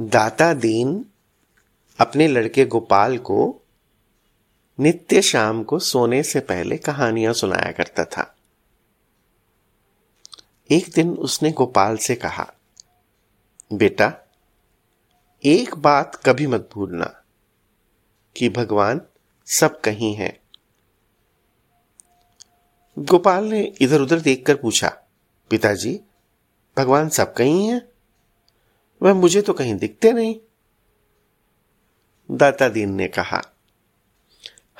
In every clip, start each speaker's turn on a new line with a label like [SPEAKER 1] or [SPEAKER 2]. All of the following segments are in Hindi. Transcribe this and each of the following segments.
[SPEAKER 1] दाता दीन अपने लड़के गोपाल को नित्य शाम को सोने से पहले कहानियाँ सुनाया करता था। एक दिन उसने गोपाल से कहा, बेटा, एक बात कभी मत भूलना कि भगवान सब कहीं है। गोपाल ने इधर उधर देखकर पूछा, पिताजी, भगवान सब कहीं है? वह मुझे तो कहीं दिखते नहीं। दाता दीन ने कहा,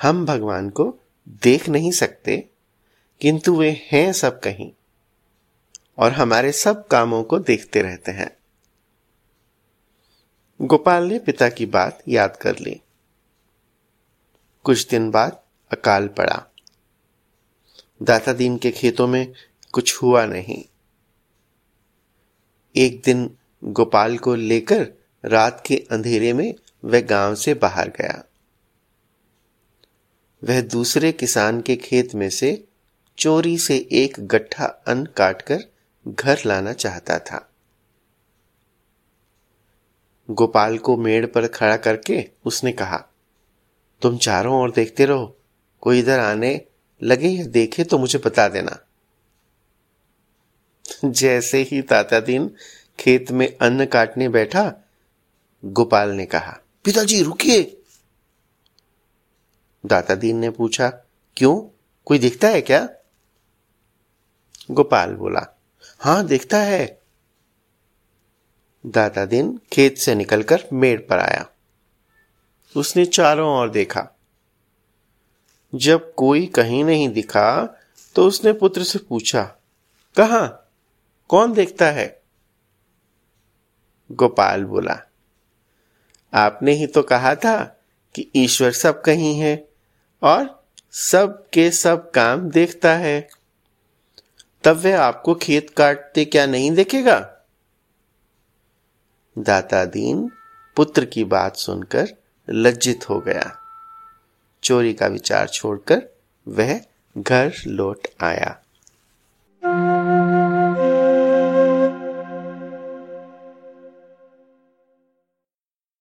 [SPEAKER 1] हम भगवान को देख नहीं सकते, किंतु वे हैं सब कहीं, और हमारे सब कामों को देखते रहते हैं। गोपाल ने पिता की बात याद कर ली। कुछ दिन बाद अकाल पड़ा। दाता दीन के खेतों में कुछ हुआ नहीं। एक दिन गोपाल को लेकर रात के अंधेरे में वह गाँव से बाहर गया। वह दूसरे किसान के खेत में से चोरी से एक गट्ठा अन्न काटकर घर लाना चाहता था। गोपाल को मेड़ पर खड़ा करके उसने कहा, तुम चारों ओर देखते रहो, कोई इधर आने लगे या देखे तो मुझे बता देना। जैसे ही ताता दीन खेत में अन्न काटने बैठा, गोपाल ने कहा, पिताजी, रुकिए। दाता दीन ने पूछा, क्यों? कोई दिखता है क्या? गोपाल बोला, हाँ, देखता है। दाता दिन खेत से निकलकर मेड़ पर आया। उसने चारों ओर देखा। जब कोई कहीं नहीं दिखा तो उसने पुत्र से पूछा, कहा? कौन देखता है? गोपाल बोला, आपने ही तो कहा था कि ईश्वर सब कहीं है और सब के सब काम देखता है। तब वह आपको खेत काटते क्या नहीं देखेगा? दाता दीन पुत्र की बात सुनकर लज्जित हो गया। चोरी का विचार छोड़कर वह घर लौट आया।